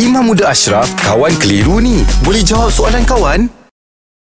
Imam Muda Ashraf, kawan keliru ni. Boleh jawab soalan kawan?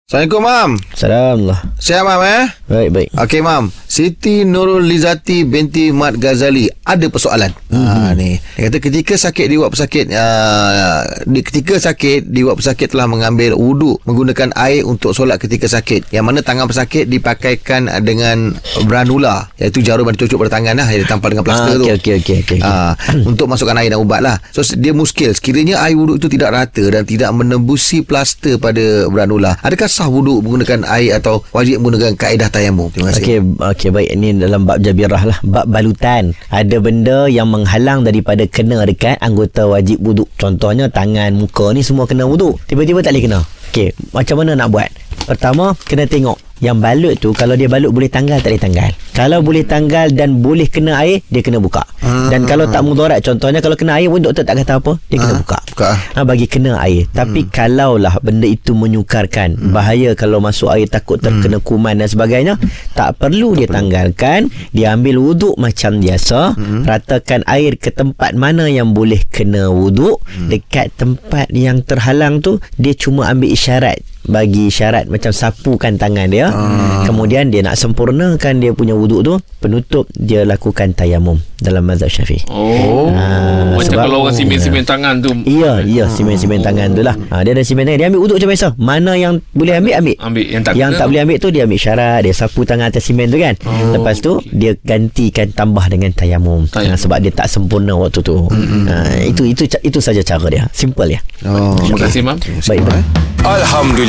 Assalamualaikum, Mam. Salam Sihat, Mam, eh? Baik baik Okey, Mam. Siti Nurul Lizati binti Mat Ghazali ada persoalan. Hmm. Ha, ni. Dia kata ketika sakit diwak pesakit, uh, di, ketika sakit diwak pesakit telah mengambil wuduk menggunakan air untuk solat ketika sakit. Yang mana tangan pesakit dipakaikan dengan branula, iaitu jarum yang dicucuk pada tangan lah, yang ditampal dengan plaster Ah, tu. okey, okey, okey, okey, okey. Ah, untuk masukkan air dan ubat lah. So dia muskil. Sekiranya air wuduk itu tidak rata dan tidak menembusi plaster pada branula. Adakah sah wuduk menggunakan air atau wajib menggunakan kaedah tayamum? Terima kasih. Okey, okey baik ini dalam bab jabirah lah, bab balutan. Ada benda yang menghalang daripada kena dekat anggota wajib wuduk. Contohnya tangan, muka ni semua kena wuduk. Tiba-tiba tak boleh kena. Okey, macam mana nak buat? Pertama, kena tengok yang balut tu kalau dia balut boleh tanggal tak boleh tanggal. Kalau boleh tanggal dan boleh kena air, dia kena buka. Dan kalau tak mudarat contohnya kalau kena air pun doktor tak kata apa, dia kena Ah, buka. buka. Ha, bagi kena air. Tapi kalaulah benda itu menyukarkan, bahaya kalau masuk air takut terkena kuman dan sebagainya, tak perlu dia tanggalkan, dia ambil wuduk macam biasa, ratakan air ke tempat mana yang boleh kena wuduk, dekat tempat yang terhalang tu dia cuma ambil isyarat bagi isyarat macam sapukan tangan dia kemudian dia nak sempurnakan dia punya wuduk tu penutup dia lakukan tayamum dalam mazhab syafi'i Oh, Ah, macam sebab- kalau orang simen-simen tangan tu Iya, iya simen-simen tangan tu lah. Ha, dia ada simen tangan. Dia ambil uduk macam biasa. Mana yang boleh ambil, ambil. Ambil. Yang tak yang kena tak boleh ambil tu dia ambil syarat, dia sapu tangan atas simen tu kan. Oh. Lepas tu dia gantikan tambah dengan tayamum. Tayamum. Ha, sebab dia tak sempurna waktu tu. Ha, itu itu itu saja cara dia. Simple ya. Oh, Terima kasih, Mam. Baik, baik. Alhamdulillah,